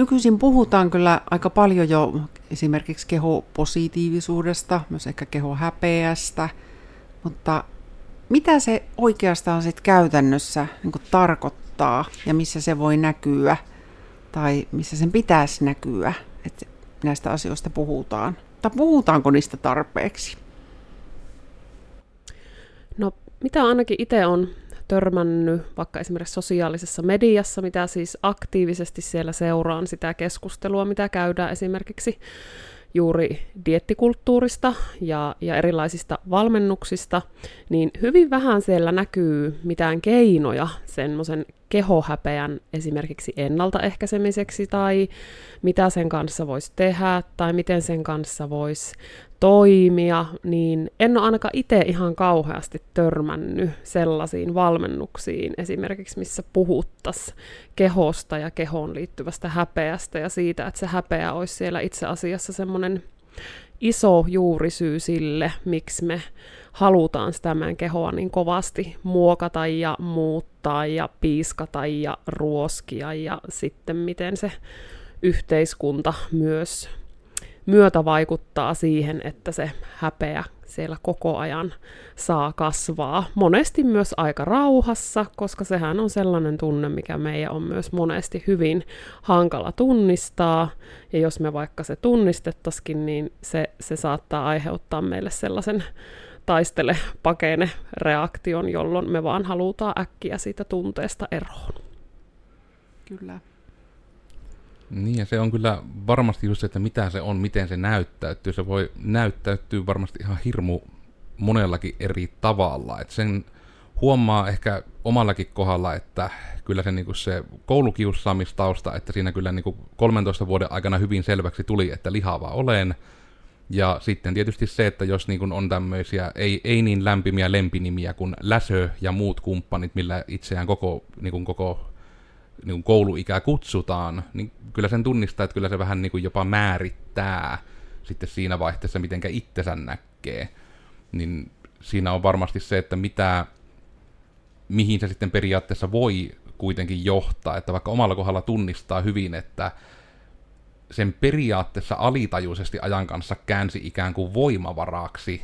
Nykyisin puhutaan kyllä aika paljon jo esimerkiksi kehopositiivisuudesta, myös ehkä kehohäpeästä, mutta mitä se oikeastaan sitten käytännössä niin tarkoittaa ja missä se voi näkyä tai missä sen pitäisi näkyä, että näistä asioista puhutaan? Tai puhutaanko niistä tarpeeksi? No, mitä ainakin itse on törmännyt vaikka esimerkiksi sosiaalisessa mediassa, mitä siis aktiivisesti siellä seuraan sitä keskustelua, mitä käydään esimerkiksi juuri diettikulttuurista ja, ja erilaisista valmennuksista, niin hyvin vähän siellä näkyy mitään keinoja semmoisen kehohäpeän esimerkiksi ennaltaehkäisemiseksi tai mitä sen kanssa voisi tehdä tai miten sen kanssa voisi toimia, niin en ole ainakaan itse ihan kauheasti törmännyt sellaisiin valmennuksiin, esimerkiksi missä puhuttaisiin kehosta ja kehoon liittyvästä häpeästä ja siitä, että se häpeä olisi siellä itse asiassa semmoinen iso juurisyy sille, miksi me halutaan sitä meidän kehoa niin kovasti muokata ja muuttaa ja piiskata ja ruoskia ja sitten miten se yhteiskunta myös myötä vaikuttaa siihen, että se häpeä siellä koko ajan saa kasvaa. Monesti myös aika rauhassa, koska sehän on sellainen tunne, mikä meidän on myös monesti hyvin hankala tunnistaa. Ja jos me vaikka se tunnistettaisikin, niin se, se saattaa aiheuttaa meille sellaisen taistele pakene reaktion, jolloin me vaan halutaan äkkiä siitä tunteesta eroon. Kyllä. Niin, ja se on kyllä varmasti just se, että mitä se on, miten se näyttäytyy. Se voi näyttäytyä varmasti ihan hirmu monellakin eri tavalla. Et sen huomaa ehkä omallakin kohdalla, että kyllä se, niinku se koulukiusaamistausta, että siinä kyllä niinku 13 vuoden aikana hyvin selväksi tuli, että lihava olen. Ja sitten tietysti se, että jos niinku on tämmöisiä ei, ei niin lämpimiä lempinimiä kuin Läsö ja muut kumppanit, millä itseään koko, niinku koko niin kuin kouluikä kutsutaan, niin kyllä sen tunnistaa, että kyllä se vähän niin kuin jopa määrittää sitten siinä vaihteessa, mitenkä itsensä näkee. Niin siinä on varmasti se, että mitä, mihin se sitten periaatteessa voi kuitenkin johtaa, että vaikka omalla kohdalla tunnistaa hyvin, että sen periaatteessa alitajuisesti ajan kanssa käänsi ikään kuin voimavaraksi,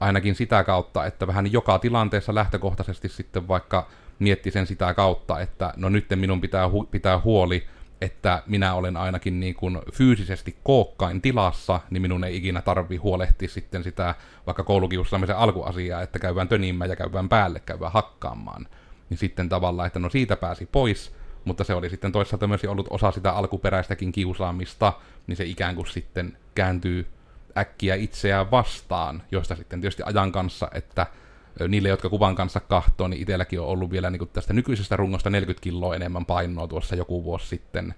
ainakin sitä kautta, että vähän joka tilanteessa lähtökohtaisesti sitten vaikka mietti sen sitä kautta, että no nyt minun pitää hu- pitää huoli, että minä olen ainakin niin kuin fyysisesti kookkain tilassa, niin minun ei ikinä tarvi huolehtia sitten sitä vaikka koulukiusaamisen alkuasiaa, että käydään tönimään ja käydään päälle, käydään hakkaamaan. Niin sitten tavallaan, että no siitä pääsi pois, mutta se oli sitten toisaalta myös ollut osa sitä alkuperäistäkin kiusaamista, niin se ikään kuin sitten kääntyy äkkiä itseään vastaan, josta sitten tietysti ajan kanssa, että niille, jotka kuvan kanssa kahtoo, niin itselläkin on ollut vielä niin kuin tästä nykyisestä rungosta 40 kiloa enemmän painoa tuossa joku vuosi sitten.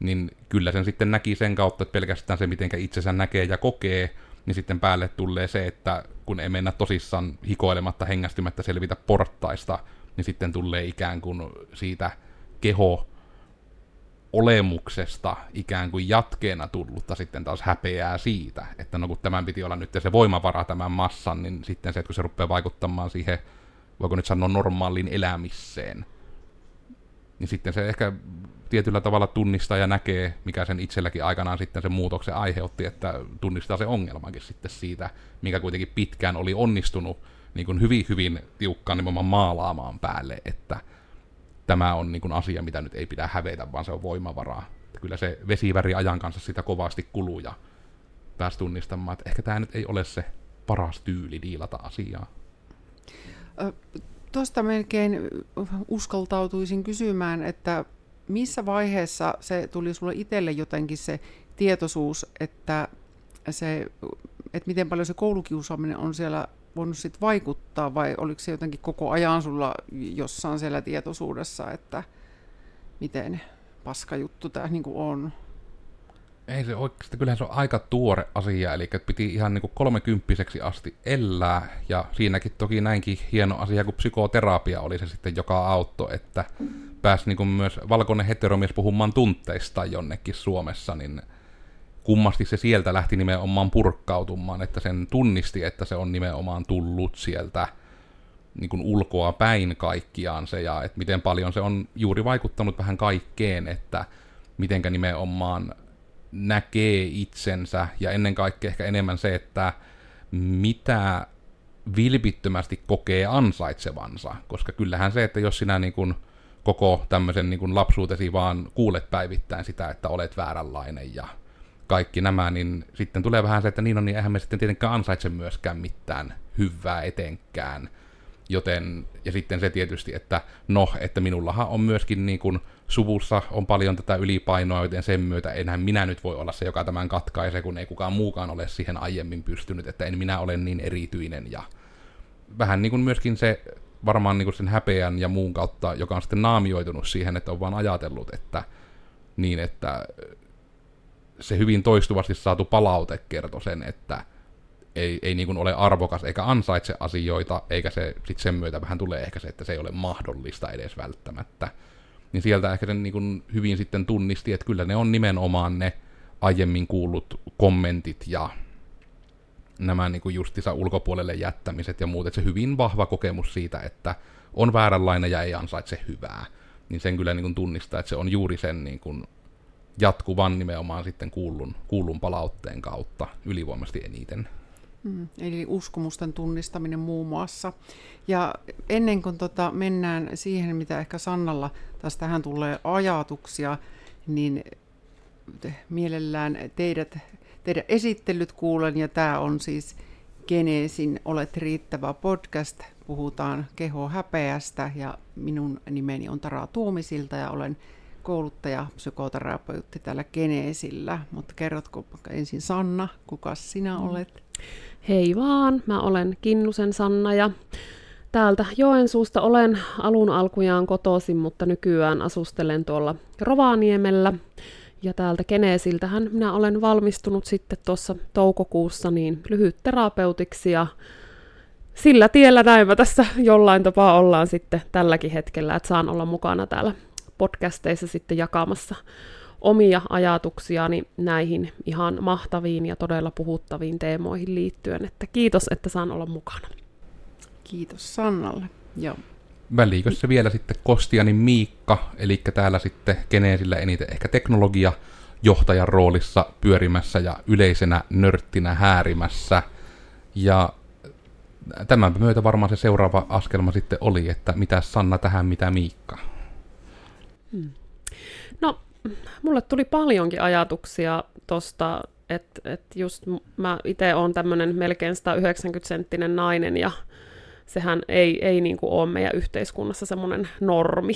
Niin kyllä sen sitten näki sen kautta, että pelkästään se, miten itsensä näkee ja kokee, niin sitten päälle tulee se, että kun ei mennä tosissaan hikoilematta, hengästymättä selvitä portaista, niin sitten tulee ikään kuin siitä keho olemuksesta ikään kuin jatkeena tullutta sitten taas häpeää siitä, että no kun tämän piti olla nyt se voimavara tämän massan, niin sitten se, että kun se rupeaa vaikuttamaan siihen, voiko nyt sanoa normaalin elämiseen, niin sitten se ehkä tietyllä tavalla tunnistaa ja näkee, mikä sen itselläkin aikanaan sitten sen muutoksen aiheutti, että tunnistaa se ongelmankin sitten siitä, mikä kuitenkin pitkään oli onnistunut niin kuin hyvin, hyvin tiukkaan nimenomaan maalaamaan päälle, että tämä on niin kuin asia, mitä nyt ei pidä hävetä, vaan se on voimavaraa. Kyllä se vesiväri ajan kanssa sitä kovasti kuluu ja pääsi tunnistamaan, että ehkä tämä nyt ei ole se paras tyyli diilata asiaa. Tuosta melkein uskaltautuisin kysymään, että missä vaiheessa se tuli sulle itselle jotenkin se tietoisuus, että, se, että miten paljon se koulukiusaaminen on siellä voinut sit vaikuttaa vai oliko se jotenkin koko ajan sulla jossain siellä tietoisuudessa, että miten paska juttu tämä niin on? Ei se oikeasti, kyllähän se on aika tuore asia, eli piti ihan niin kolmekymppiseksi asti elää, ja siinäkin toki näinkin hieno asia kuin psykoterapia oli se sitten, joka auttoi, että pääsi niin myös valkoinen heteromies puhumaan tunteista jonnekin Suomessa, niin kummasti se sieltä lähti nimenomaan purkkautumaan, että sen tunnisti, että se on nimenomaan tullut sieltä niin kuin ulkoa päin kaikkiaan se, ja että miten paljon se on juuri vaikuttanut vähän kaikkeen, että mitenkä nimenomaan näkee itsensä ja ennen kaikkea ehkä enemmän se, että mitä vilpittömästi kokee ansaitsevansa, koska kyllähän se, että jos sinä niin kuin koko tämmöisen niin kuin lapsuutesi vaan kuulet päivittäin sitä, että olet vääränlainen ja kaikki nämä, niin sitten tulee vähän se, että niin on, niin eihän me sitten tietenkään ansaitse myöskään mitään hyvää etenkään. Joten, ja sitten se tietysti, että no, että minullahan on myöskin niin kuin suvussa on paljon tätä ylipainoa, joten sen myötä enhän minä nyt voi olla se, joka tämän katkaisee, kun ei kukaan muukaan ole siihen aiemmin pystynyt, että en minä ole niin erityinen ja vähän niin kuin myöskin se varmaan niin kuin sen häpeän ja muun kautta, joka on sitten naamioitunut siihen, että on vaan ajatellut, että niin, että se hyvin toistuvasti saatu palaute kertoi sen, että ei, ei niin ole arvokas eikä ansaitse asioita, eikä se sitten sen myötä vähän tulee ehkä se, että se ei ole mahdollista edes välttämättä. Niin sieltä ehkä sen niin hyvin sitten tunnisti, että kyllä ne on nimenomaan ne aiemmin kuullut kommentit ja nämä niin kuin justissa ulkopuolelle jättämiset ja muut, että se hyvin vahva kokemus siitä, että on vääränlainen ja ei ansaitse hyvää, niin sen kyllä niin kuin tunnistaa, että se on juuri sen niin kuin jatkuvan nimenomaan sitten kuullun, kuullun palautteen kautta ylivoimasti eniten. Mm, eli uskomusten tunnistaminen muun muassa. Ja ennen kuin tota mennään siihen, mitä ehkä Sannalla taas tähän tulee ajatuksia, niin mielellään teidät, teidän esittelyt kuulen, ja tämä on siis Geneesin Olet riittävä podcast. Puhutaan keho häpeästä, ja minun nimeni on Tara Tuomisilta, ja olen kouluttaja, psykoterapeutti täällä Geneesillä. Mutta kerrotko ensin Sanna, kuka sinä mm. olet? Hei vaan, mä olen Kinnusen Sanna ja täältä Joensuusta olen alun alkujaan kotoisin, mutta nykyään asustelen tuolla Rovaniemellä. Ja täältä Geneesiltähän minä olen valmistunut sitten tuossa toukokuussa niin lyhytterapeutiksi ja sillä tiellä näin mä tässä jollain tapaa ollaan sitten tälläkin hetkellä, että saan olla mukana täällä podcasteissa sitten jakamassa omia ajatuksiani näihin ihan mahtaviin ja todella puhuttaviin teemoihin liittyen. Että kiitos, että saan olla mukana. Kiitos Sannalle. Joo. Välikössä vielä sitten Kostianin Miikka, eli täällä sitten Geneesillä eniten ehkä teknologia johtajan roolissa pyörimässä ja yleisenä nörttinä häärimässä. Ja tämän myötä varmaan se seuraava askelma sitten oli, että mitä Sanna tähän, mitä Miikka. No, mulle tuli paljonkin ajatuksia tosta, että et just mä itse olen tämmöinen melkein 190-senttinen nainen ja sehän ei, ei niin kuin ole meidän yhteiskunnassa semmoinen normi.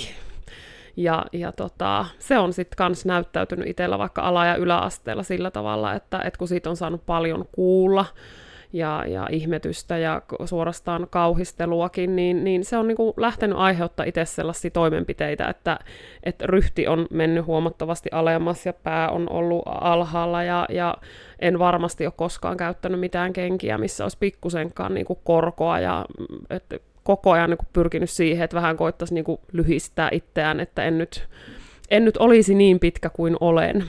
Ja, ja tota, se on sitten kans näyttäytynyt itsellä vaikka ala- ja yläasteella sillä tavalla, että, että kun siitä on saanut paljon kuulla, ja, ja ihmetystä ja suorastaan kauhisteluakin, niin, niin se on niin kuin lähtenyt aiheuttaa itse sellaisia toimenpiteitä, että, että ryhti on mennyt huomattavasti alemmas ja pää on ollut alhaalla ja, ja en varmasti ole koskaan käyttänyt mitään kenkiä, missä olisi pikkusenkaan niin kuin korkoa ja että koko ajan niin kuin pyrkinyt siihen, että vähän koittaisi niin kuin lyhistää itseään, että en nyt, en nyt olisi niin pitkä kuin olen.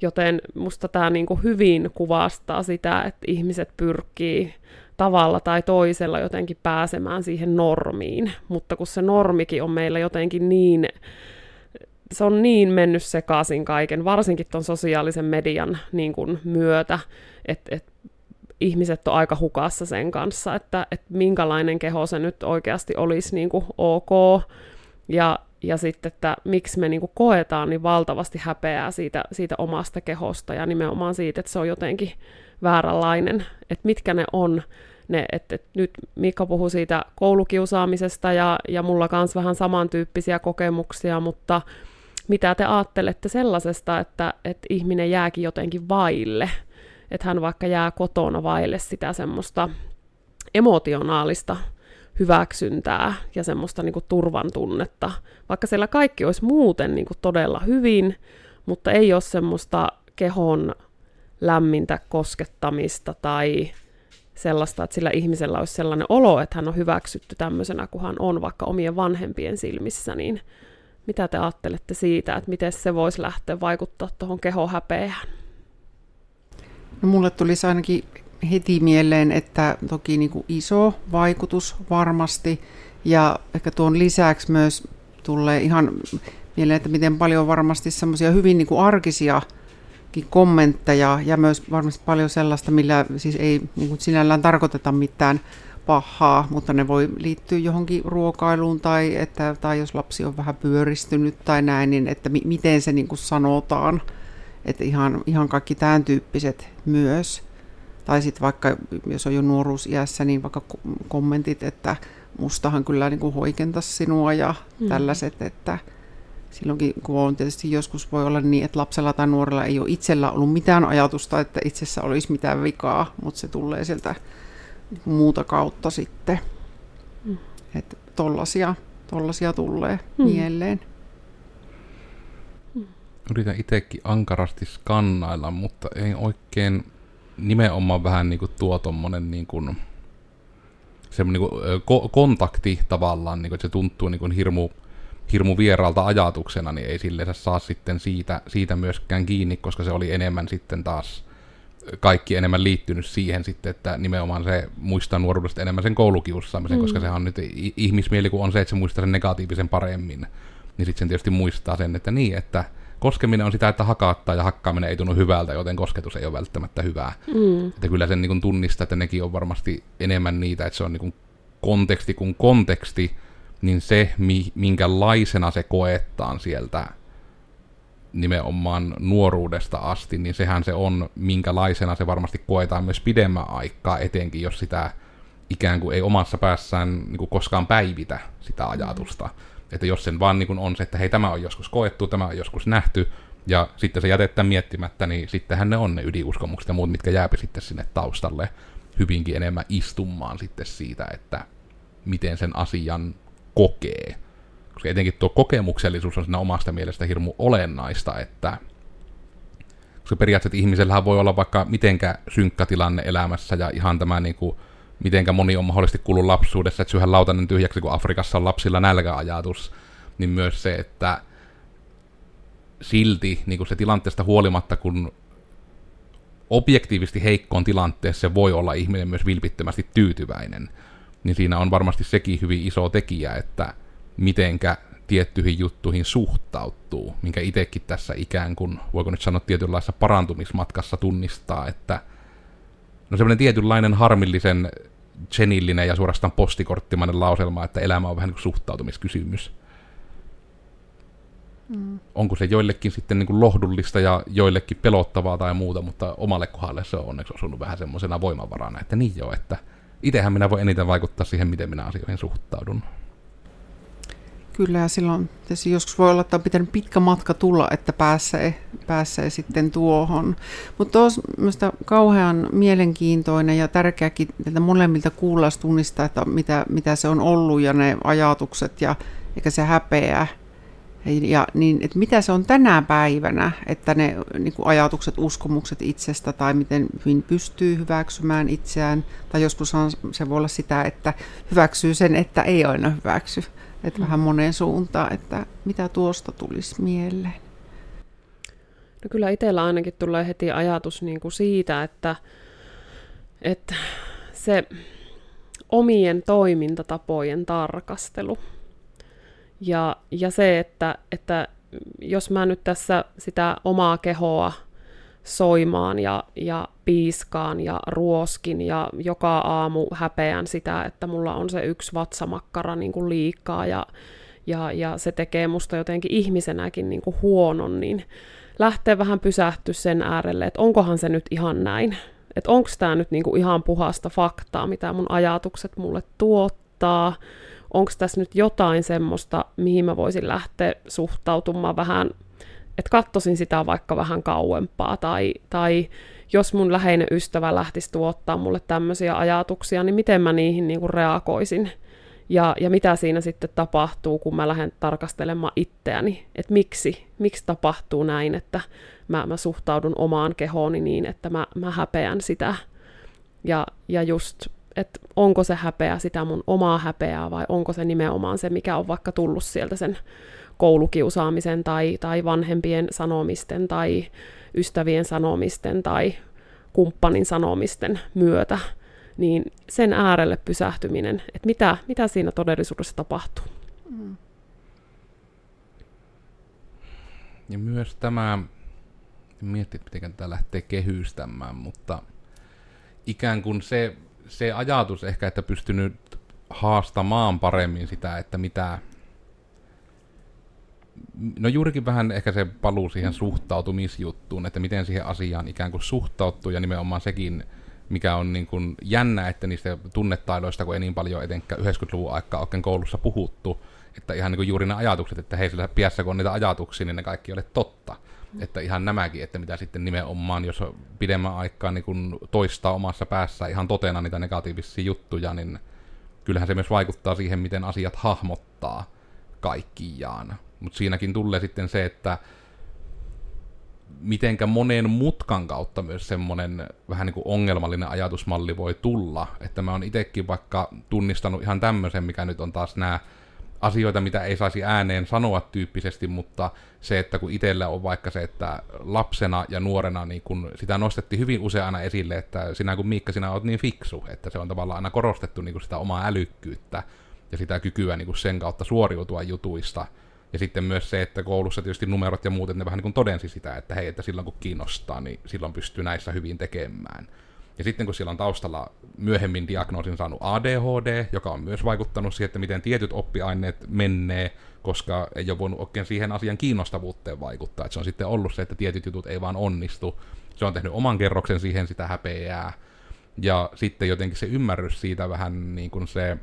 Joten musta tämä niinku hyvin kuvastaa sitä, että ihmiset pyrkii tavalla tai toisella jotenkin pääsemään siihen normiin, mutta kun se normikin on meillä jotenkin niin, se on niin mennyt sekaisin kaiken, varsinkin tuon sosiaalisen median niin kuin myötä, että et ihmiset on aika hukassa sen kanssa, että, että minkälainen keho se nyt oikeasti olisi niin kuin ok, ja ja sitten, että miksi me niin koetaan niin valtavasti häpeää siitä, siitä omasta kehosta ja nimenomaan siitä, että se on jotenkin vääränlainen, että mitkä ne on ne, että, että nyt Mikko puhui siitä koulukiusaamisesta ja, ja mulla kanssa vähän samantyyppisiä kokemuksia, mutta mitä te ajattelette sellaisesta, että, että ihminen jääkin jotenkin vaille, että hän vaikka jää kotona vaille sitä semmoista emotionaalista hyväksyntää ja semmoista niin kuin turvan tunnetta, vaikka siellä kaikki olisi muuten niin kuin todella hyvin, mutta ei ole semmoista kehon lämmintä koskettamista tai sellaista, että sillä ihmisellä olisi sellainen olo, että hän on hyväksytty tämmöisenä kuin hän on vaikka omien vanhempien silmissä, niin mitä te ajattelette siitä, että miten se voisi lähteä vaikuttaa tuohon kehohäpeään? No mulle tulisi ainakin heti mieleen, että toki niin kuin iso vaikutus varmasti ja ehkä tuon lisäksi myös tulee ihan mieleen, että miten paljon varmasti semmoisia hyvin niin kuin arkisia kommentteja ja myös varmasti paljon sellaista, millä siis ei niin kuin sinällään tarkoiteta mitään pahaa, mutta ne voi liittyä johonkin ruokailuun tai, että, tai jos lapsi on vähän pyöristynyt tai näin, niin että mi- miten se niin kuin sanotaan. Että ihan, ihan kaikki tämän tyyppiset myös. Tai sitten vaikka, jos on jo nuoruusiässä, niin vaikka kommentit, että mustahan kyllä niin kuin hoikentaisi sinua ja mm. tällaiset, että silloinkin kun on tietysti joskus voi olla niin, että lapsella tai nuorella ei ole itsellä ollut mitään ajatusta, että itsessä olisi mitään vikaa, mutta se tulee sieltä muuta kautta sitten. Mm. Että tollasia, tollasia tulee mm. mieleen. Mm. Yritän itsekin ankarasti skannailla, mutta ei oikein nimenomaan vähän niin kuin tuo tommonen niin kuin, semmoinen niin kuin, ko- kontakti tavallaan, niin kuin, että se tuntuu niin kuin hirmu, hirmu vieraalta ajatuksena, niin ei sille saa sitten siitä, siitä myöskään kiinni, koska se oli enemmän sitten taas kaikki enemmän liittynyt siihen sitten, että nimenomaan se muistaa nuoruudesta enemmän sen koulukiusaamisen, mm. koska sehän on nyt ihmismieli, kun on se, että se muistaa sen negatiivisen paremmin, niin sitten sen tietysti muistaa sen, että niin, että koskeminen on sitä, että hakaattaa ja hakkaaminen ei tunnu hyvältä, joten kosketus ei ole välttämättä hyvää. Mm. Että kyllä sen niin tunnistaa, että nekin on varmasti enemmän niitä, että se on niin konteksti kuin konteksti, niin se, minkälaisena se koettaan sieltä nimenomaan nuoruudesta asti, niin sehän se on, minkälaisena se varmasti koetaan myös pidemmän aikaa, etenkin jos sitä ikään kuin ei omassa päässään niin kuin koskaan päivitä sitä ajatusta. Mm. Että jos sen vaan niin kuin on se, että hei tämä on joskus koettu, tämä on joskus nähty, ja sitten se jätetään miettimättä, niin sittenhän ne on ne ydinuskomukset ja muut, mitkä jääpi sitten sinne taustalle hyvinkin enemmän istumaan sitten siitä, että miten sen asian kokee. Koska etenkin tuo kokemuksellisuus on siinä omasta mielestä hirmu olennaista, että koska periaatteessa ihmisellähän voi olla vaikka mitenkä synkkä tilanne elämässä ja ihan tämä niin kuin, mitenkä moni on mahdollisesti kuullut lapsuudessa, että syöhän lautanen tyhjäksi, kun Afrikassa on lapsilla nälkäajatus, niin myös se, että silti niin kuin se tilanteesta huolimatta, kun objektiivisesti heikkoon tilanteessa voi olla ihminen myös vilpittömästi tyytyväinen, niin siinä on varmasti sekin hyvin iso tekijä, että mitenkä tiettyihin juttuihin suhtautuu, minkä itsekin tässä ikään kuin, voiko nyt sanoa tietynlaisessa parantumismatkassa tunnistaa, että no semmoinen tietynlainen harmillisen genillinen ja suorastaan postikorttimainen lauselma, että elämä on vähän niin kuin suhtautumiskysymys. Mm. Onko se joillekin sitten niin kuin lohdullista ja joillekin pelottavaa tai muuta, mutta omalle kohdalle se on onneksi osunut vähän semmoisena voimavarana, että niin joo, että itsehän minä voi eniten vaikuttaa siihen, miten minä asioihin suhtaudun. Kyllä, ja silloin joskus voi olla, että on pitänyt pitkä matka tulla, että pääsee, pääsee sitten tuohon. Mutta on minusta kauhean mielenkiintoinen ja tärkeäkin että molemmilta kuulla tunnistaa, että mitä, mitä se on ollut ja ne ajatukset ja eikä se häpeä. Ja niin, että mitä se on tänä päivänä, että ne niin kuin ajatukset, uskomukset itsestä tai miten hyvin pystyy hyväksymään itseään. Tai joskus se voi olla sitä, että hyväksyy sen, että ei aina hyväksy että mm. vähän moneen suuntaan, että mitä tuosta tulisi mieleen. No kyllä itsellä ainakin tulee heti ajatus niin kuin siitä, että, että se omien toimintatapojen tarkastelu ja, ja se, että, että jos mä nyt tässä sitä omaa kehoa soimaan ja, ja piiskaan ja ruoskin ja joka aamu häpeän sitä, että mulla on se yksi vatsamakkara niin kuin liikaa ja, ja, ja se tekee musta jotenkin ihmisenäkin niin kuin huonon, niin lähtee vähän pysähtyä sen äärelle, että onkohan se nyt ihan näin. Että onko tämä nyt niin kuin ihan puhasta faktaa, mitä mun ajatukset mulle tuottaa, onko tässä nyt jotain semmoista, mihin mä voisin lähteä suhtautumaan vähän että katsoisin sitä vaikka vähän kauempaa, tai, tai jos mun läheinen ystävä lähtisi tuottaa mulle tämmöisiä ajatuksia, niin miten mä niihin niin kuin reagoisin, ja, ja mitä siinä sitten tapahtuu, kun mä lähden tarkastelemaan itseäni, että miksi, miksi tapahtuu näin, että mä, mä suhtaudun omaan kehooni niin, että mä, mä häpeän sitä, ja, ja just että onko se häpeä sitä mun omaa häpeää vai onko se nimenomaan se, mikä on vaikka tullut sieltä sen koulukiusaamisen tai, tai vanhempien sanomisten tai ystävien sanomisten tai kumppanin sanomisten myötä, niin sen äärelle pysähtyminen, että mitä, mitä siinä todellisuudessa tapahtuu. Mm. ja myös tämä, miettii, miten tämä lähtee kehystämään, mutta ikään kuin se, se ajatus ehkä, että pystynyt haastamaan paremmin sitä, että mitä, no juurikin vähän ehkä se paluu siihen suhtautumisjuttuun, että miten siihen asiaan ikään kuin suhtautuu, ja nimenomaan sekin, mikä on niin kuin jännä, että niistä tunnetaidoista, kun ei niin paljon etenkään 90-luvun aikaa oikein koulussa puhuttu, että ihan niin kuin juuri ne ajatukset, että hei sillä piässä kun on niitä ajatuksia, niin ne kaikki ole totta. Mm. Että ihan nämäkin, että mitä sitten nimenomaan, jos pidemmän aikaa niin kuin toistaa omassa päässä ihan totena niitä negatiivisia juttuja, niin kyllähän se myös vaikuttaa siihen, miten asiat hahmottaa kaikkiaan. Mutta siinäkin tulee sitten se, että mitenkä monen mutkan kautta myös semmoinen vähän niin kuin ongelmallinen ajatusmalli voi tulla. Että mä oon itsekin vaikka tunnistanut ihan tämmöisen, mikä nyt on taas nämä asioita, mitä ei saisi ääneen sanoa tyyppisesti, mutta se, että kun itsellä on vaikka se, että lapsena ja nuorena niin kun sitä nostettiin hyvin usein aina esille, että sinä kun Miikka, sinä olet niin fiksu, että se on tavallaan aina korostettu niin sitä omaa älykkyyttä ja sitä kykyä niin sen kautta suoriutua jutuista. Ja sitten myös se, että koulussa tietysti numerot ja muut, ne vähän niin kuin todensi sitä, että hei, että silloin kun kiinnostaa, niin silloin pystyy näissä hyvin tekemään. Ja sitten kun siellä on taustalla myöhemmin diagnoosin saanut ADHD, joka on myös vaikuttanut siihen, että miten tietyt oppiaineet menee, koska ei ole voinut oikein siihen asian kiinnostavuuteen vaikuttaa. Että se on sitten ollut se, että tietyt jutut ei vaan onnistu. Se on tehnyt oman kerroksen siihen sitä häpeää. Ja sitten jotenkin se ymmärrys siitä vähän niin kuin se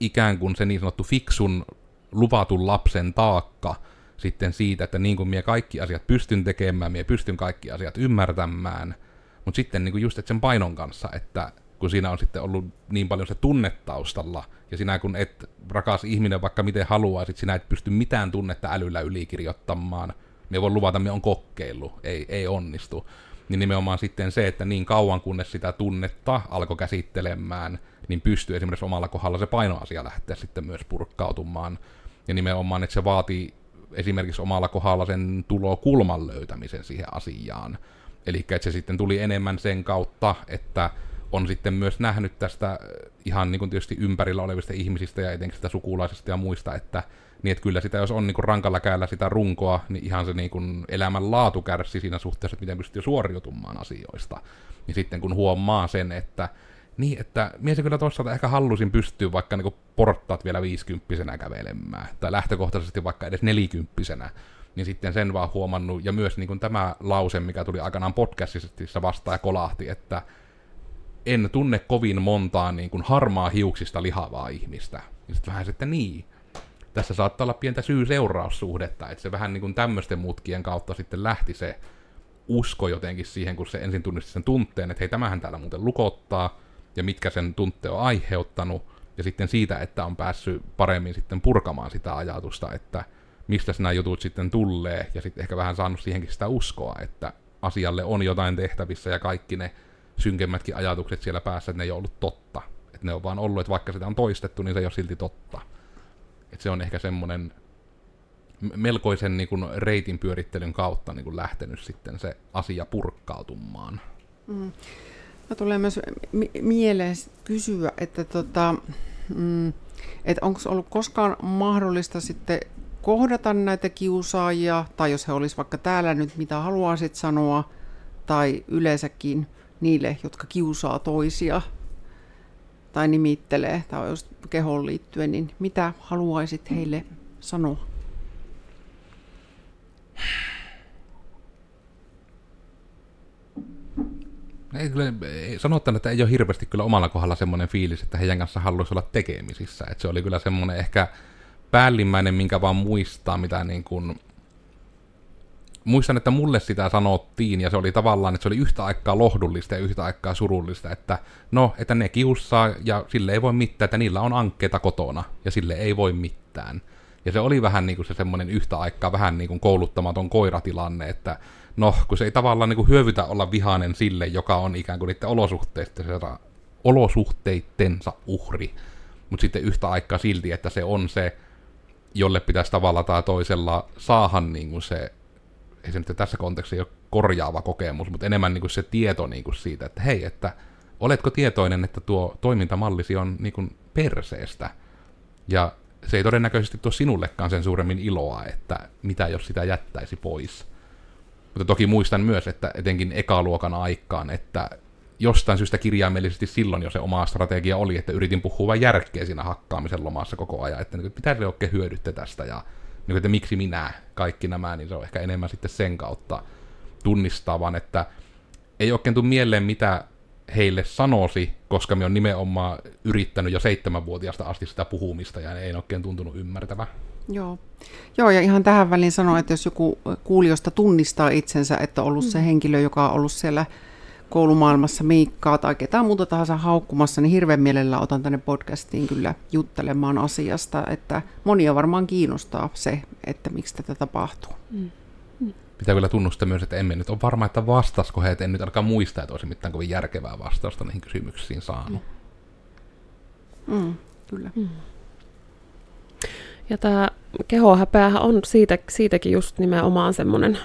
ikään kuin se niin sanottu fiksun luvatun lapsen taakka sitten siitä, että niin kuin minä kaikki asiat pystyn tekemään, minä pystyn kaikki asiat ymmärtämään – mutta sitten niin kuin just sen painon kanssa, että kun siinä on sitten ollut niin paljon se tunnetaustalla, ja sinä kun et rakas ihminen vaikka miten haluaisit, sinä et pysty mitään tunnetta älyllä ylikirjoittamaan, me voi luvata, me on kokeillut, ei, ei onnistu. Niin nimenomaan sitten se, että niin kauan kunnes sitä tunnetta alkoi käsittelemään, niin pystyy esimerkiksi omalla kohdalla se painoasia lähteä sitten myös purkkautumaan. Ja nimenomaan, että se vaatii esimerkiksi omalla kohdalla sen tulokulman löytämisen siihen asiaan. Eli että se sitten tuli enemmän sen kautta, että on sitten myös nähnyt tästä äh, ihan niin kuin tietysti ympärillä olevista ihmisistä ja etenkin sitä sukulaisista ja muista, että niin että kyllä sitä, jos on niin kuin rankalla käällä sitä runkoa, niin ihan se niin kuin elämän laatu kärsi siinä suhteessa, että miten pystyy suoriutumaan asioista. Niin sitten kun huomaa sen, että niin, että mies kyllä toisaalta ehkä halusin pystyä vaikka niin porttaat vielä viisikymppisenä kävelemään, tai lähtökohtaisesti vaikka edes nelikymppisenä, niin sitten sen vaan huomannut, ja myös niin kuin tämä lause, mikä tuli aikanaan podcastissa vastaan ja kolahti, että en tunne kovin montaa niin kuin harmaa hiuksista lihavaa ihmistä. Ja sitten vähän sitten niin. Tässä saattaa olla pientä syy-seuraussuhdetta, että se vähän niin kuin tämmöisten mutkien kautta sitten lähti se usko jotenkin siihen, kun se ensin tunnisti sen tunteen, että hei, tämähän täällä muuten lukottaa, ja mitkä sen tunteen on aiheuttanut, ja sitten siitä, että on päässyt paremmin sitten purkamaan sitä ajatusta, että mistä nämä jutut sitten tulee, ja sitten ehkä vähän saanut siihenkin sitä uskoa, että asialle on jotain tehtävissä, ja kaikki ne synkemmätkin ajatukset siellä päässä, että ne ei ollut totta. Että ne on vaan ollut, että vaikka sitä on toistettu, niin se ei ole silti totta. Että se on ehkä semmoinen melkoisen niin kuin reitin pyörittelyn kautta niin kuin lähtenyt sitten se asia purkkautumaan. Mm. No, tulee myös mieleen kysyä, että tota, mm, että onko ollut koskaan mahdollista sitten kohdata näitä kiusaajia, tai jos he olisivat vaikka täällä nyt, mitä haluaisit sanoa, tai yleensäkin niille, jotka kiusaa toisia tai nimittelee, tai jos kehoon liittyen, niin mitä haluaisit heille sanoa? Ei, kyllä, sanotaan, että ei ole hirveästi kyllä omalla kohdalla semmoinen fiilis, että heidän kanssa haluaisi olla tekemisissä. Että se oli kyllä semmoinen ehkä päällimmäinen, minkä vaan muistaa, mitä niin kuin... Muistan, että mulle sitä sanottiin, ja se oli tavallaan, että se oli yhtä aikaa lohdullista ja yhtä aikaa surullista, että no, että ne kiussaa, ja sille ei voi mitään, että niillä on ankkeita kotona, ja sille ei voi mitään. Ja se oli vähän niin kuin se semmoinen yhtä aikaa vähän niin kuin kouluttamaton koiratilanne, että no, kun se ei tavallaan niin kuin hyövytä olla vihainen sille, joka on ikään kuin niiden olosuhteittensa, olosuhteittensa uhri, mutta sitten yhtä aikaa silti, että se on se jolle pitäisi tavalla tai toisella saada niin kuin se, ei se nyt tässä kontekstissa ole korjaava kokemus, mutta enemmän niin kuin se tieto niin kuin siitä, että hei, että oletko tietoinen, että tuo toimintamallisi on niin kuin perseestä, ja se ei todennäköisesti tuo sinullekaan sen suuremmin iloa, että mitä jos sitä jättäisi pois. Mutta toki muistan myös, että etenkin ekaluokan aikaan, että jostain syystä kirjaimellisesti silloin jo se oma strategia oli, että yritin puhua vain järkeä siinä hakkaamisen lomassa koko ajan, että niin, mitä se oikein hyödytte tästä ja niin, että miksi minä, kaikki nämä, niin se on ehkä enemmän sitten sen kautta tunnistavan, että ei oikein tule mieleen, mitä heille sanosi, koska me on nimenomaan yrittänyt jo seitsemänvuotiaasta asti sitä puhumista ja ei oikein tuntunut ymmärtävä. Joo. Joo, ja ihan tähän väliin sanoa, että jos joku kuulijoista tunnistaa itsensä, että on ollut mm. se henkilö, joka on ollut siellä koulumaailmassa Miikkaa tai ketään muuta tahansa haukkumassa, niin hirveän mielellä otan tänne podcastiin kyllä juttelemaan asiasta, että monia varmaan kiinnostaa se, että miksi tätä tapahtuu. Mm. Pitää kyllä tunnustaa myös, että emme nyt ole varma, että vastasko he, että en nyt alkaa muistaa, että olisi mitään kovin järkevää vastausta niihin kysymyksiin saanut. Mm. Mm, kyllä. Mm. Ja tämä kehohäpeähän on siitä, siitäkin just nimenomaan semmoinen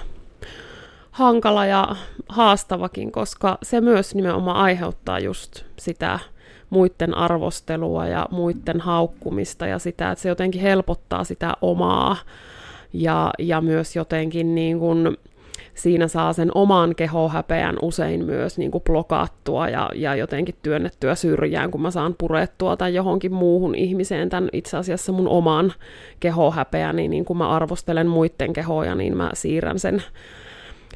hankala ja haastavakin, koska se myös nimenomaan aiheuttaa just sitä muiden arvostelua ja muiden haukkumista ja sitä, että se jotenkin helpottaa sitä omaa ja, ja myös jotenkin niin kuin, siinä saa sen oman kehohäpeän usein myös niin kuin blokattua ja, ja jotenkin työnnettyä syrjään, kun mä saan purettua tai johonkin muuhun ihmiseen tämän itse asiassa mun oman kehohäpeäni, niin kun mä arvostelen muiden kehoja, niin mä siirrän sen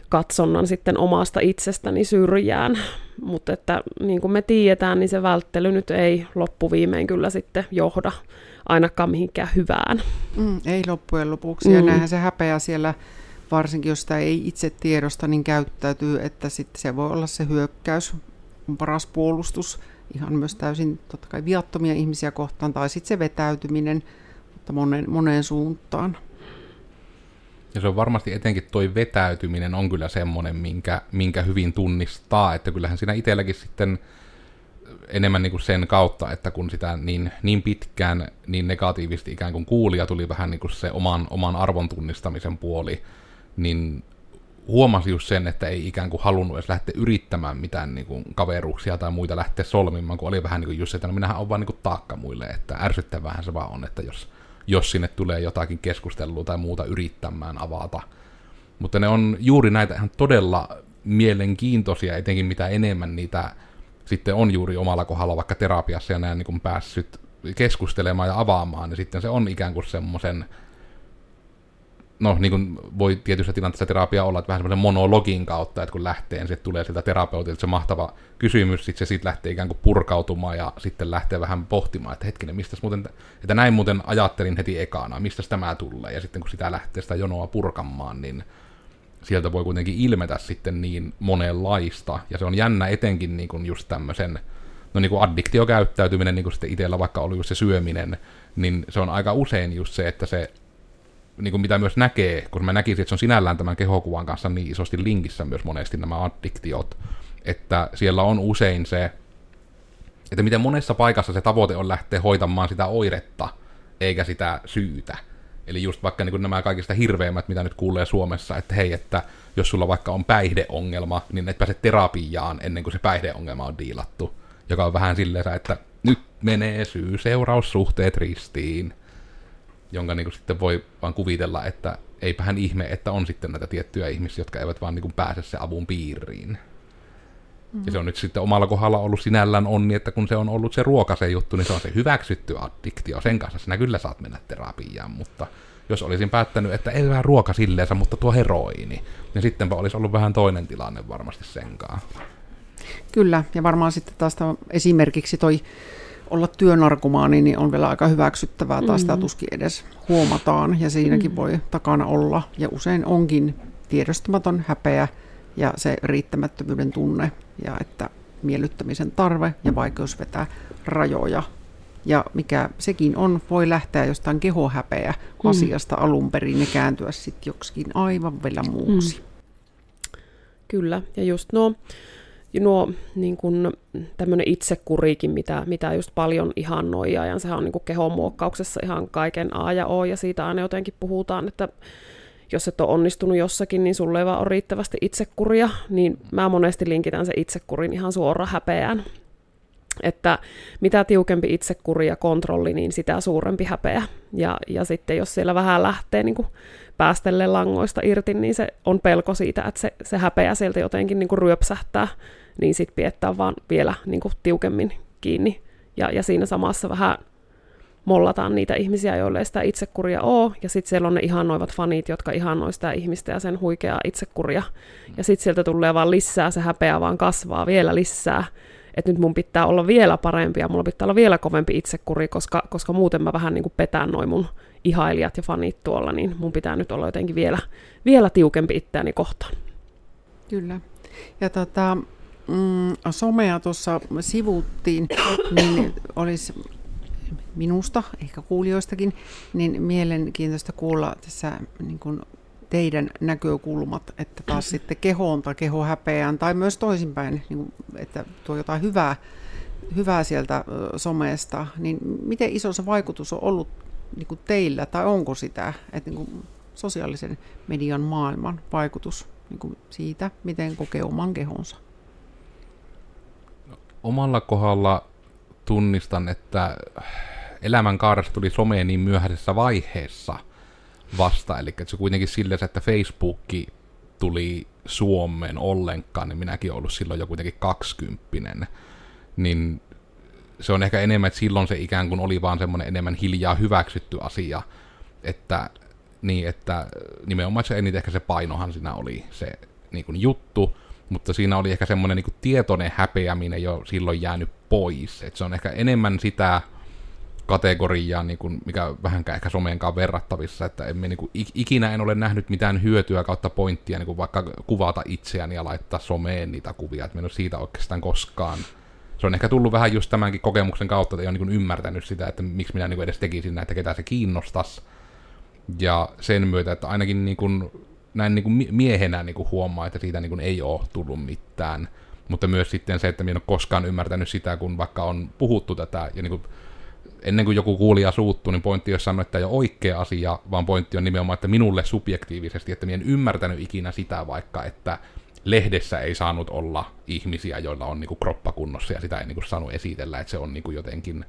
katsonnan sitten omasta itsestäni syrjään. Mutta että niin kuin me tiedetään, niin se välttely nyt ei loppuviimein kyllä sitten johda ainakaan mihinkään hyvään. Mm, ei loppujen lopuksi. Mm. Ja näinhän se häpeä siellä, varsinkin jos sitä ei itse tiedosta, niin käyttäytyy, että sitten se voi olla se hyökkäys, paras puolustus, ihan myös täysin totta kai viattomia ihmisiä kohtaan, tai sitten se vetäytyminen, mutta moneen, moneen suuntaan. Ja se on varmasti etenkin toi vetäytyminen on kyllä semmoinen, minkä, minkä hyvin tunnistaa, että kyllähän siinä itselläkin sitten enemmän niin kuin sen kautta, että kun sitä niin, niin pitkään niin negatiivisesti ikään kuin kuulia tuli vähän niin kuin se oman, oman arvon tunnistamisen puoli, niin huomasi just sen, että ei ikään kuin halunnut edes lähteä yrittämään mitään niin kuin kaveruuksia tai muita lähteä solmimaan, kun oli vähän niin kuin just että no minähän on vaan niin kuin taakka muille, että ärsyttävähän se vaan on, että jos jos sinne tulee jotakin keskustelua tai muuta yrittämään avata. Mutta ne on juuri näitä ihan todella mielenkiintoisia, etenkin mitä enemmän niitä sitten on juuri omalla kohdalla vaikka terapiassa ja näin niin päässyt keskustelemaan ja avaamaan, niin sitten se on ikään kuin semmoisen no niin kuin voi tietyissä tilanteissa terapia olla, että vähän semmoisen monologin kautta, että kun lähtee, niin sitten tulee sieltä terapeutilta se mahtava kysymys, sitten se siitä lähtee ikään kuin purkautumaan ja sitten lähtee vähän pohtimaan, että hetkinen, mistä muuten, että näin muuten ajattelin heti ekana, mistä tämä tulee, ja sitten kun sitä lähtee sitä jonoa purkamaan, niin sieltä voi kuitenkin ilmetä sitten niin monenlaista, ja se on jännä etenkin niin kuin just tämmöisen, no niin kuin addiktiokäyttäytyminen, niin kuin sitten itsellä vaikka oli just se syöminen, niin se on aika usein just se, että se niin kuin mitä myös näkee, kun mä näkisin, että se on sinällään tämän kehokuvan kanssa niin isosti linkissä myös monesti nämä addiktiot, että siellä on usein se, että miten monessa paikassa se tavoite on lähteä hoitamaan sitä oiretta, eikä sitä syytä. Eli just vaikka niin kuin nämä kaikista hirveimmät, mitä nyt kuulee Suomessa, että hei, että jos sulla vaikka on päihdeongelma, niin et pääse terapiaan ennen kuin se päihdeongelma on diilattu. Joka on vähän silleen, että nyt menee syy-seuraussuhteet ristiin jonka niin kuin sitten voi vaan kuvitella, että eipähän ihme, että on sitten näitä tiettyjä ihmisiä, jotka eivät vaan niin kuin pääse se avun piiriin. Mm-hmm. Ja se on nyt sitten omalla kohdalla ollut sinällään onni, että kun se on ollut se ruoka se juttu, niin se on se hyväksytty addiktio. Sen kanssa sinä kyllä saat mennä terapiaan, mutta jos olisin päättänyt, että ei vähän ruoka silleensä, mutta tuo heroini, niin sittenpä olisi ollut vähän toinen tilanne varmasti senkaan. Kyllä, ja varmaan sitten taas esimerkiksi toi olla työnarkomaani, niin on vielä aika hyväksyttävää, tai sitä mm. tuskin edes huomataan, ja siinäkin mm. voi takana olla, ja usein onkin tiedostamaton häpeä ja se riittämättömyyden tunne, ja että miellyttämisen tarve ja vaikeus vetää rajoja. Ja mikä sekin on, voi lähteä jostain kehohäpeä mm. asiasta alun perin ja kääntyä sitten joksikin aivan vielä muuksi. Mm. Kyllä, ja just nuo nuo niin kuin, tämmöinen itsekuriikin, mitä, mitä just paljon ihannoi, ja sehän on niin kehon muokkauksessa ihan kaiken A ja O, ja siitä aina jotenkin puhutaan, että jos et ole onnistunut jossakin, niin sulle ei vaan ole riittävästi itsekuria, niin mä monesti linkitän se itsekurin ihan suoraan häpeään. että mitä tiukempi itsekuri ja kontrolli, niin sitä suurempi häpeä. Ja, ja sitten jos siellä vähän lähtee niin päästelle langoista irti, niin se on pelko siitä, että se, se häpeä sieltä jotenkin niin ryöpsähtää, niin sitten piettää vaan vielä niin kuin tiukemmin kiinni. Ja, ja siinä samassa vähän mollataan niitä ihmisiä, joille ei sitä itsekuria ole, ja sitten siellä on ne ihannoivat fanit, jotka ihannoi sitä ihmistä ja sen huikeaa itsekuria. Ja sitten sieltä tulee vaan lisää, se häpeä vaan kasvaa vielä lisää, että nyt mun pitää olla vielä parempi ja mulla pitää olla vielä kovempi itsekuri, koska, koska muuten mä vähän niin kuin petän noin mun ihailijat ja fanit tuolla, niin mun pitää nyt olla jotenkin vielä, vielä tiukempi itseäni kohtaan. Kyllä. Ja tota, mm, somea tuossa sivuttiin, niin olisi minusta, ehkä kuulijoistakin, niin mielenkiintoista kuulla tässä niin kuin teidän näkökulmat, että taas sitten kehoon tai kehohäpeään tai myös toisinpäin, niin kuin, että tuo jotain hyvää, hyvää sieltä somesta, niin miten iso se vaikutus on ollut niin kuin teillä tai onko sitä, että niin kuin sosiaalisen median maailman vaikutus niin kuin siitä, miten kokee oman kehonsa? Omalla kohdalla tunnistan, että elämän kaaressa tuli some niin myöhäisessä vaiheessa vasta, eli se kuitenkin silleen, että Facebook tuli Suomeen ollenkaan, niin minäkin ollut silloin jo kuitenkin kaksikymppinen, niin se on ehkä enemmän, että silloin se ikään kuin oli vaan semmoinen enemmän hiljaa hyväksytty asia, että niin, että nimenomaan se eniten ehkä se painohan siinä oli se niin kuin juttu, mutta siinä oli ehkä semmoinen niin tietoinen häpeäminen jo silloin jäänyt pois. että se on ehkä enemmän sitä kategoriaa, niin kuin, mikä vähänkään ehkä someenkaan verrattavissa, että emme, niin kuin, ikinä en ole nähnyt mitään hyötyä kautta pointtia niin kuin vaikka kuvata itseäni ja laittaa someen niitä kuvia, että en ole siitä oikeastaan koskaan. Se on ehkä tullut vähän just tämänkin kokemuksen kautta, että ei ole niin ymmärtänyt sitä, että miksi minä niin edes tekisin näitä, ketä se kiinnostaisi. Ja sen myötä, että ainakin niin kuin, näin niin kuin miehenä niin kuin huomaa, että siitä niin kuin ei ole tullut mitään. Mutta myös sitten se, että minä en ole koskaan ymmärtänyt sitä, kun vaikka on puhuttu tätä, ja niin kuin ennen kuin joku kuulija suuttuu, niin pointti ole sanoa, että ei ole oikea asia, vaan pointti on nimenomaan, että minulle subjektiivisesti, että minä en ymmärtänyt ikinä sitä vaikka, että lehdessä ei saanut olla ihmisiä, joilla on niinku kroppakunnossa ja sitä ei niinku saanut esitellä, että se on niinku jotenkin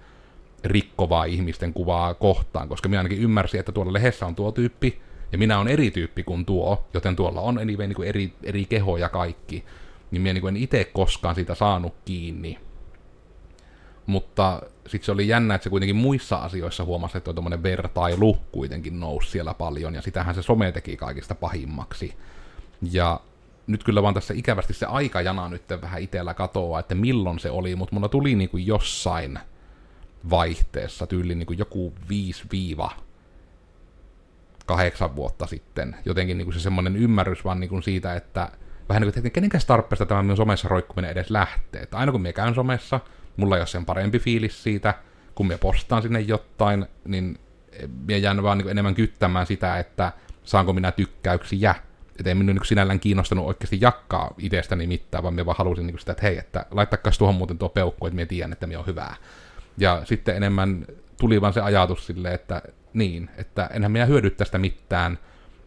rikkovaa ihmisten kuvaa kohtaan, koska minä ainakin ymmärsin, että tuolla lehdessä on tuo tyyppi, ja minä on eri tyyppi kuin tuo, joten tuolla on anyway, niin kuin eri, eri keho ja kaikki, niin minä niin en itse koskaan sitä saanut kiinni. Mutta sitten se oli jännä, että se kuitenkin muissa asioissa huomasi, että tuommoinen vertailu kuitenkin nousi siellä paljon, ja sitähän se some teki kaikista pahimmaksi. Ja nyt kyllä vaan tässä ikävästi se aikajana nyt vähän itsellä katoaa, että milloin se oli, mutta mulla tuli niin kuin jossain vaihteessa, tyyli niin kuin joku 5-8 vuotta sitten, jotenkin niin kuin se semmoinen ymmärrys vaan niin kuin siitä, että vähän niin kuin, että kenenkään tarpeesta tämä minun somessa roikkuminen edes lähtee. Että aina kun minä käyn somessa, mulla ei ole sen parempi fiilis siitä, kun minä postaan sinne jotain, niin minä jään vaan niin enemmän kyttämään sitä, että saanko minä tykkäyksiä. Että ei minun niin sinällään kiinnostanut oikeasti jakkaa itsestäni mitään, vaan minä vaan halusin niin sitä, että hei, että laittakaa tuohon muuten tuo peukku, että minä tiedän, että minä on hyvää. Ja sitten enemmän tuli vaan se ajatus silleen, että niin, että enhän minä hyödy tästä mitään.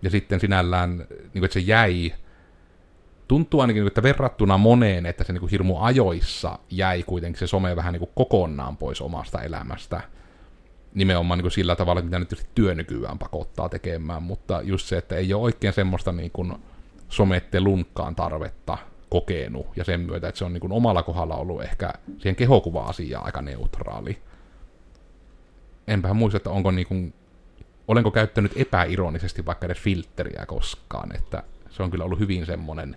Ja sitten sinällään, niin kuin, että se jäi tuntuu ainakin, että verrattuna moneen, että se niin kuin hirmu ajoissa jäi kuitenkin se some vähän niin kuin kokonaan pois omasta elämästä. Nimenomaan niin kuin sillä tavalla, mitä nyt työ nykyään pakottaa tekemään, mutta just se, että ei ole oikein semmoista niin kuin somettelunkkaan tarvetta kokenut, ja sen myötä, että se on niin kuin omalla kohdalla ollut ehkä siihen kehokuva-asiaan aika neutraali. Enpä muista, että onko niin kuin, olenko käyttänyt epäironisesti vaikka edes filtteriä koskaan, että se on kyllä ollut hyvin semmoinen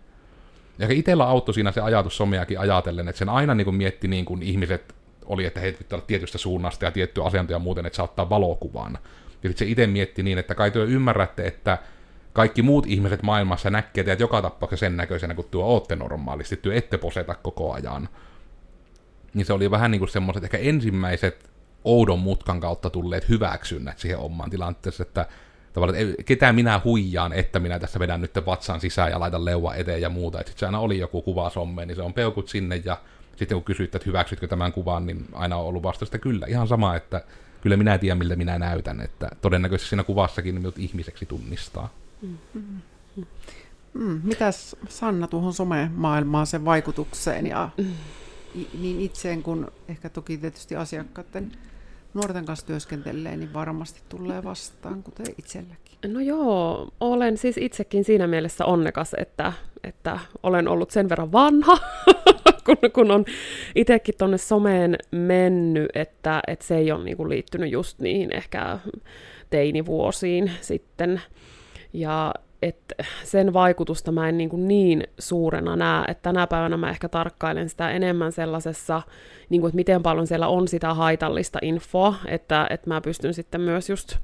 ja itsellä auttoi siinä se ajatus someakin ajatellen, että sen aina niin kuin mietti niin kuin ihmiset oli, että he pitää olla tietystä suunnasta ja tiettyä asento ja muuten, että saa ottaa valokuvan. Ja sitten se itse mietti niin, että kai te ymmärrätte, että kaikki muut ihmiset maailmassa näkee teidät joka tapauksessa sen näköisenä, kun tuo ootte normaalisti, työ ette poseta koko ajan. Niin se oli vähän niin kuin semmoiset ehkä ensimmäiset oudon mutkan kautta tulleet hyväksynnät siihen omaan tilanteeseen, että tavallaan, että ketään minä huijaan, että minä tässä vedän nyt vatsan sisään ja laitan leua eteen ja muuta. Sitten se aina oli joku kuva sommeen, niin se on peukut sinne ja sitten kun kysyit, että hyväksytkö tämän kuvan, niin aina on ollut vastausta kyllä. Ihan sama, että kyllä minä tiedän, miltä minä näytän, että todennäköisesti siinä kuvassakin minut ihmiseksi tunnistaa. Mm-hmm. Mm, mitäs Sanna tuohon somemaailmaan sen vaikutukseen ja niin itseen kuin ehkä toki tietysti asiakkaiden nuorten kanssa työskentelee, niin varmasti tulee vastaan, kuten itselläkin. No joo, olen siis itsekin siinä mielessä onnekas, että, että olen ollut sen verran vanha, kun, kun on itsekin tuonne someen mennyt, että, että se ei ole niinku liittynyt just niihin ehkä teinivuosiin sitten. Ja että sen vaikutusta mä en niin, kuin niin suurena näe, että tänä päivänä mä ehkä tarkkailen sitä enemmän sellaisessa, niin kuin, että miten paljon siellä on sitä haitallista infoa, että, että mä pystyn sitten myös just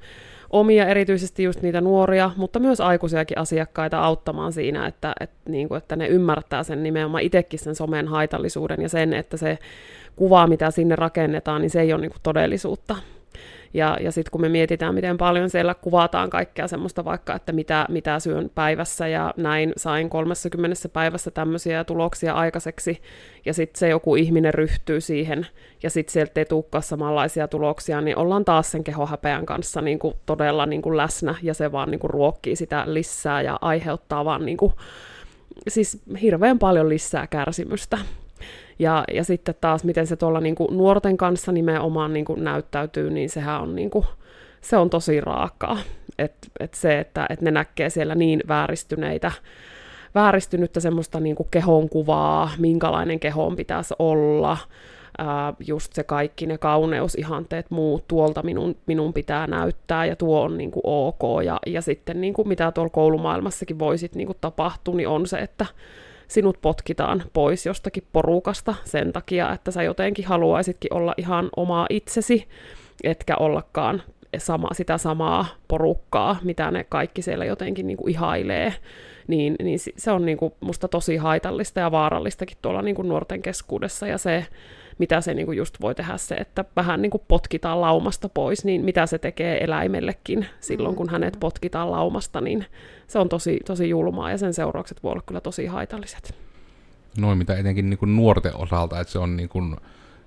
omia, erityisesti just niitä nuoria, mutta myös aikuisiakin asiakkaita auttamaan siinä, että, että, niin kuin, että ne ymmärtää sen nimenomaan itsekin sen somen haitallisuuden ja sen, että se kuva, mitä sinne rakennetaan, niin se ei ole niin kuin todellisuutta. Ja, ja sitten kun me mietitään, miten paljon siellä kuvataan kaikkea semmoista vaikka, että mitä, mitä syön päivässä ja näin sain 30 päivässä tämmöisiä tuloksia aikaiseksi ja sitten se joku ihminen ryhtyy siihen ja sitten sieltä ei tulekaan samanlaisia tuloksia, niin ollaan taas sen kehohäpeän kanssa niin kuin todella niin kuin läsnä ja se vaan niin kuin ruokkii sitä lisää ja aiheuttaa vaan niin kuin, siis hirveän paljon lisää kärsimystä. Ja, ja sitten taas, miten se tuolla niin kuin nuorten kanssa nimenomaan niin kuin näyttäytyy, niin sehän on, niin kuin, se on tosi raakaa. Et, et se, että et ne näkee siellä niin vääristyneitä, vääristynyttä semmoista niin kuin kehon kuvaa, minkälainen kehon pitäisi olla, ää, just se kaikki ne kauneusihanteet, muut, tuolta minun, minun pitää näyttää ja tuo on niin kuin ok. Ja, ja sitten niin kuin mitä tuolla koulumaailmassakin voisit niin kuin tapahtua, niin on se, että sinut potkitaan pois jostakin porukasta sen takia, että sä jotenkin haluaisitkin olla ihan omaa itsesi, etkä ollakaan sama, sitä samaa porukkaa, mitä ne kaikki siellä jotenkin niin kuin ihailee, niin, niin se on niin kuin musta tosi haitallista ja vaarallistakin tuolla niin kuin nuorten keskuudessa, ja se, mitä se niin kuin just voi tehdä se, että vähän niin kuin potkitaan laumasta pois, niin mitä se tekee eläimellekin silloin, kun hänet potkitaan laumasta, niin se on tosi, tosi julmaa ja sen seuraukset voi olla kyllä tosi haitalliset. Noin mitä etenkin niin kuin nuorten osalta, että se on niin, kuin,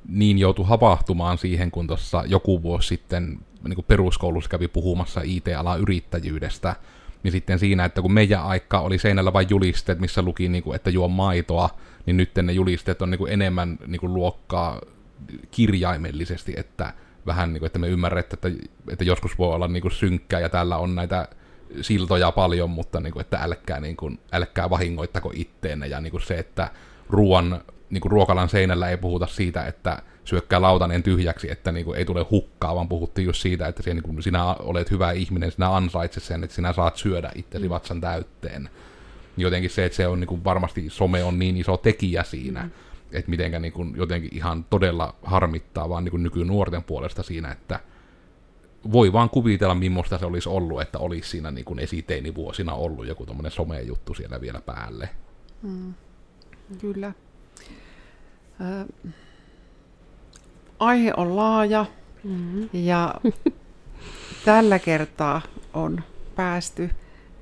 niin joutu hapahtumaan siihen, kun tuossa joku vuosi sitten niin kuin peruskoulussa kävi puhumassa IT-alan yrittäjyydestä, niin sitten siinä, että kun meidän aika oli seinällä vain julisteet, missä luki, niin kuin, että juo maitoa, niin nyt ne julisteet on niin kuin enemmän niin kuin luokkaa kirjaimellisesti, että vähän niin kuin, että me ymmärrämme, että, että joskus voi olla niin kuin synkkää ja täällä on näitä siltoja paljon, mutta niin kuin, että älkää, niin kuin, älkää vahingoittako itteenne. Ja niin kuin se, että ruoan, niin kuin ruokalan seinällä ei puhuta siitä, että syökkää lautanen tyhjäksi, että niin kuin, ei tule hukkaa, vaan puhuttiin just siitä, että niin kuin, sinä olet hyvä ihminen, sinä ansaitset sen, että sinä saat syödä itsesi mm. vatsan täytteen. Jotenkin se, että se on niin kuin, varmasti some on niin iso tekijä siinä, mm. että mitenkä niin kuin, jotenkin ihan todella harmittaa vaan niin kuin nykynuorten puolesta siinä, että voi vaan kuvitella, millaista se olisi ollut, että olisi siinä niin kuin esiteinivuosina ollut joku tuommoinen somejuttu siellä vielä päälle. Mm. Kyllä. Äh, aihe on laaja mm-hmm. ja tällä kertaa on päästy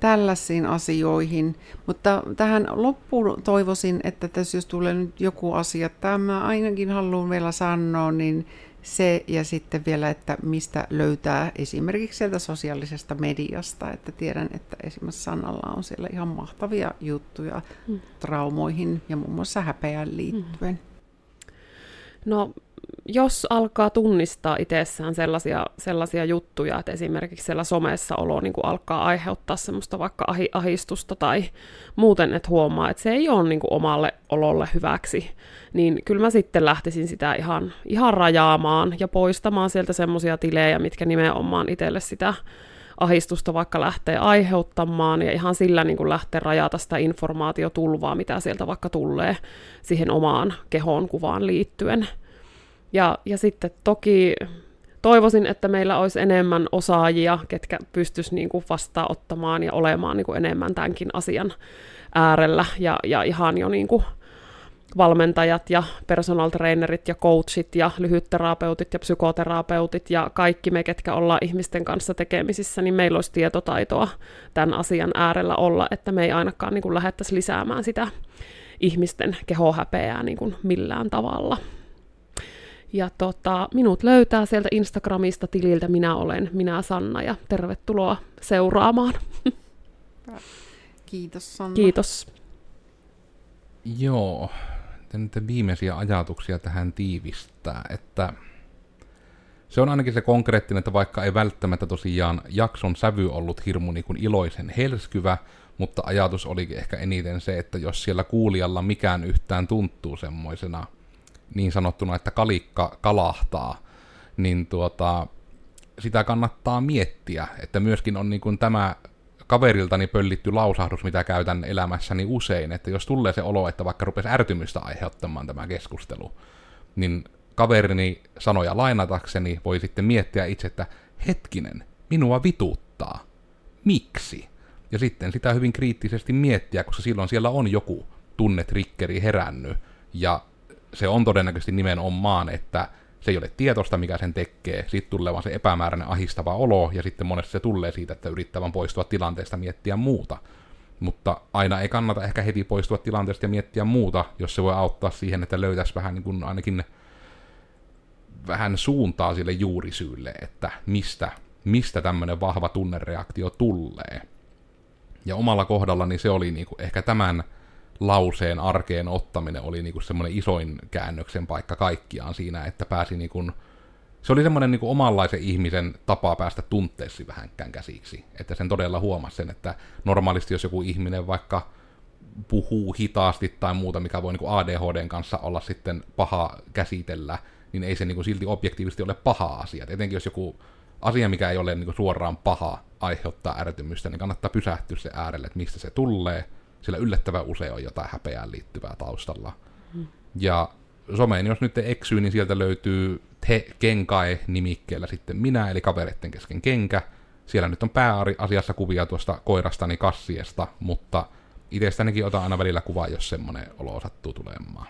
tällaisiin asioihin, mutta tähän loppuun toivoisin, että tässä jos tulee nyt joku asia, tämä ainakin haluan vielä sanoa, niin se ja sitten vielä, että mistä löytää esimerkiksi sieltä sosiaalisesta mediasta, että tiedän, että esimerkiksi Sanalla on siellä ihan mahtavia juttuja mm. traumoihin ja muun muassa häpeään liittyen. Mm. No jos alkaa tunnistaa itsessään sellaisia, sellaisia juttuja, että esimerkiksi siellä somessa olo niin kuin alkaa aiheuttaa semmoista vaikka ahi, ahistusta tai muuten, että huomaa, että se ei ole niin kuin omalle ololle hyväksi, niin kyllä mä sitten lähtisin sitä ihan, ihan rajaamaan ja poistamaan sieltä semmoisia tilejä, mitkä nimenomaan itselle sitä ahistusta vaikka lähtee aiheuttamaan ja ihan sillä niin kuin lähtee rajata sitä informaatiotulvaa, mitä sieltä vaikka tulee siihen omaan kehon kuvaan liittyen. Ja, ja sitten toki toivoisin, että meillä olisi enemmän osaajia, ketkä pystyisivät niin kuin vastaanottamaan ja olemaan niin kuin enemmän tämänkin asian äärellä ja, ja ihan jo niin kuin valmentajat ja personal trainerit ja coachit ja lyhytterapeutit ja psykoterapeutit ja kaikki me, ketkä ollaan ihmisten kanssa tekemisissä, niin meillä olisi tietotaitoa tämän asian äärellä olla, että me ei ainakaan niin kuin lähdettäisi lisäämään sitä ihmisten kehohäpeää niin kuin millään tavalla. Ja tota, minut löytää sieltä Instagramista tililtä Minä olen Minä Sanna ja tervetuloa seuraamaan. Kiitos Sanna. Kiitos. Joo, nyt viimeisiä ajatuksia tähän tiivistää, että se on ainakin se konkreettinen, että vaikka ei välttämättä tosiaan jakson sävy ollut hirmu niin kuin iloisen helskyvä, mutta ajatus oli ehkä eniten se, että jos siellä kuulijalla mikään yhtään tuntuu semmoisena niin sanottuna, että kalikka kalahtaa, niin tuota, sitä kannattaa miettiä, että myöskin on niin kuin tämä kaveriltani pöllitty lausahdus, mitä käytän elämässäni usein, että jos tulee se olo, että vaikka rupesi ärtymystä aiheuttamaan tämä keskustelu, niin kaverini sanoja lainatakseni voi sitten miettiä itse, että hetkinen, minua vituttaa. Miksi? Ja sitten sitä hyvin kriittisesti miettiä, koska silloin siellä on joku tunnetrikkeri herännyt, ja se on todennäköisesti nimenomaan, että se ei ole tietoista, mikä sen tekee, sitten tulee vaan se epämääräinen ahistava olo, ja sitten monesti se tulee siitä, että yrittävän poistua tilanteesta miettiä muuta. Mutta aina ei kannata ehkä heti poistua tilanteesta ja miettiä muuta, jos se voi auttaa siihen, että löytäisi vähän niin kuin ainakin vähän suuntaa sille juurisyylle, että mistä, mistä tämmöinen vahva tunnereaktio tulee. Ja omalla kohdallani se oli niin kuin ehkä tämän lauseen arkeen ottaminen oli niinku semmoinen isoin käännöksen paikka kaikkiaan siinä, että pääsi niinku, se oli semmoinen niinku omanlaisen ihmisen tapa päästä tunteessi vähänkään käsiksi. Että sen todella huomasi sen, että normaalisti jos joku ihminen vaikka puhuu hitaasti tai muuta, mikä voi niinku ADHDn kanssa olla sitten paha käsitellä, niin ei se niinku silti objektiivisesti ole paha asia. etenkin jos joku asia, mikä ei ole niinku suoraan paha, aiheuttaa ärtymystä, niin kannattaa pysähtyä se äärelle, että mistä se tulee, sillä yllättävän usein on jotain häpeään liittyvää taustalla. Mm. Ja someen, jos nyt eksyy, niin sieltä löytyy Te Kenkai nimikkeellä sitten minä, eli kavereiden kesken kenkä. Siellä nyt on pääasiassa kuvia tuosta koirastani kassiesta, mutta itsestänikin otan aina välillä kuvaa, jos semmoinen olo sattuu tulemaan.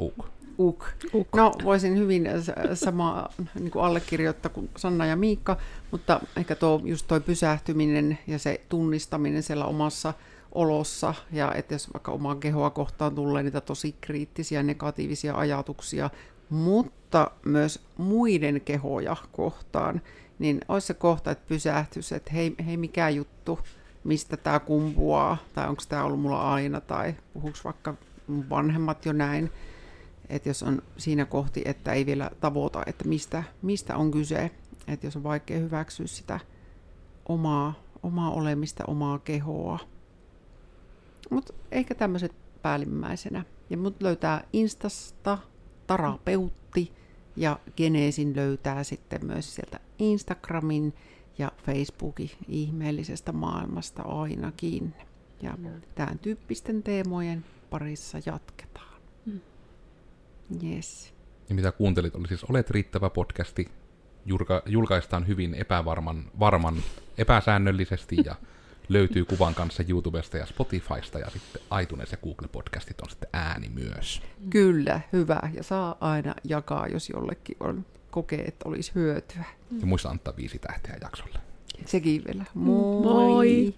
Uk. Uk. Uk. No, voisin hyvin sama niin kuin allekirjoittaa kuin Sanna ja Miikka, mutta ehkä tuo, just toi pysähtyminen ja se tunnistaminen siellä omassa olossa, ja että jos vaikka omaa kehoa kohtaan tulee niitä tosi kriittisiä negatiivisia ajatuksia, mutta myös muiden kehoja kohtaan, niin olisi se kohta, että pysähtyisi, että hei, hei mikä juttu, mistä tämä kumpuaa, tai onko tämä ollut mulla aina, tai puhuuko vaikka vanhemmat jo näin, että jos on siinä kohti, että ei vielä tavoita, että mistä, mistä on kyse, että jos on vaikea hyväksyä sitä omaa, omaa olemista, omaa kehoa. Mutta ehkä tämmöiset päällimmäisenä. Ja mut löytää Instasta tarapeutti ja Geneesin löytää sitten myös sieltä Instagramin ja Facebookin ihmeellisestä maailmasta ainakin. Ja tämän tyyppisten teemojen parissa jatketaan. Yes. Ja mitä kuuntelit, oli siis Olet riittävä podcasti. Julka, julkaistaan hyvin epävarman, varman, epäsäännöllisesti ja löytyy kuvan kanssa YouTubesta ja Spotifysta ja sitten iTunes ja Google Podcastit on sitten ääni myös. Kyllä, hyvä. Ja saa aina jakaa, jos jollekin on kokee, että olisi hyötyä. Ja muista antaa viisi tähteä jaksolle. Sekin vielä. Moi! Moi.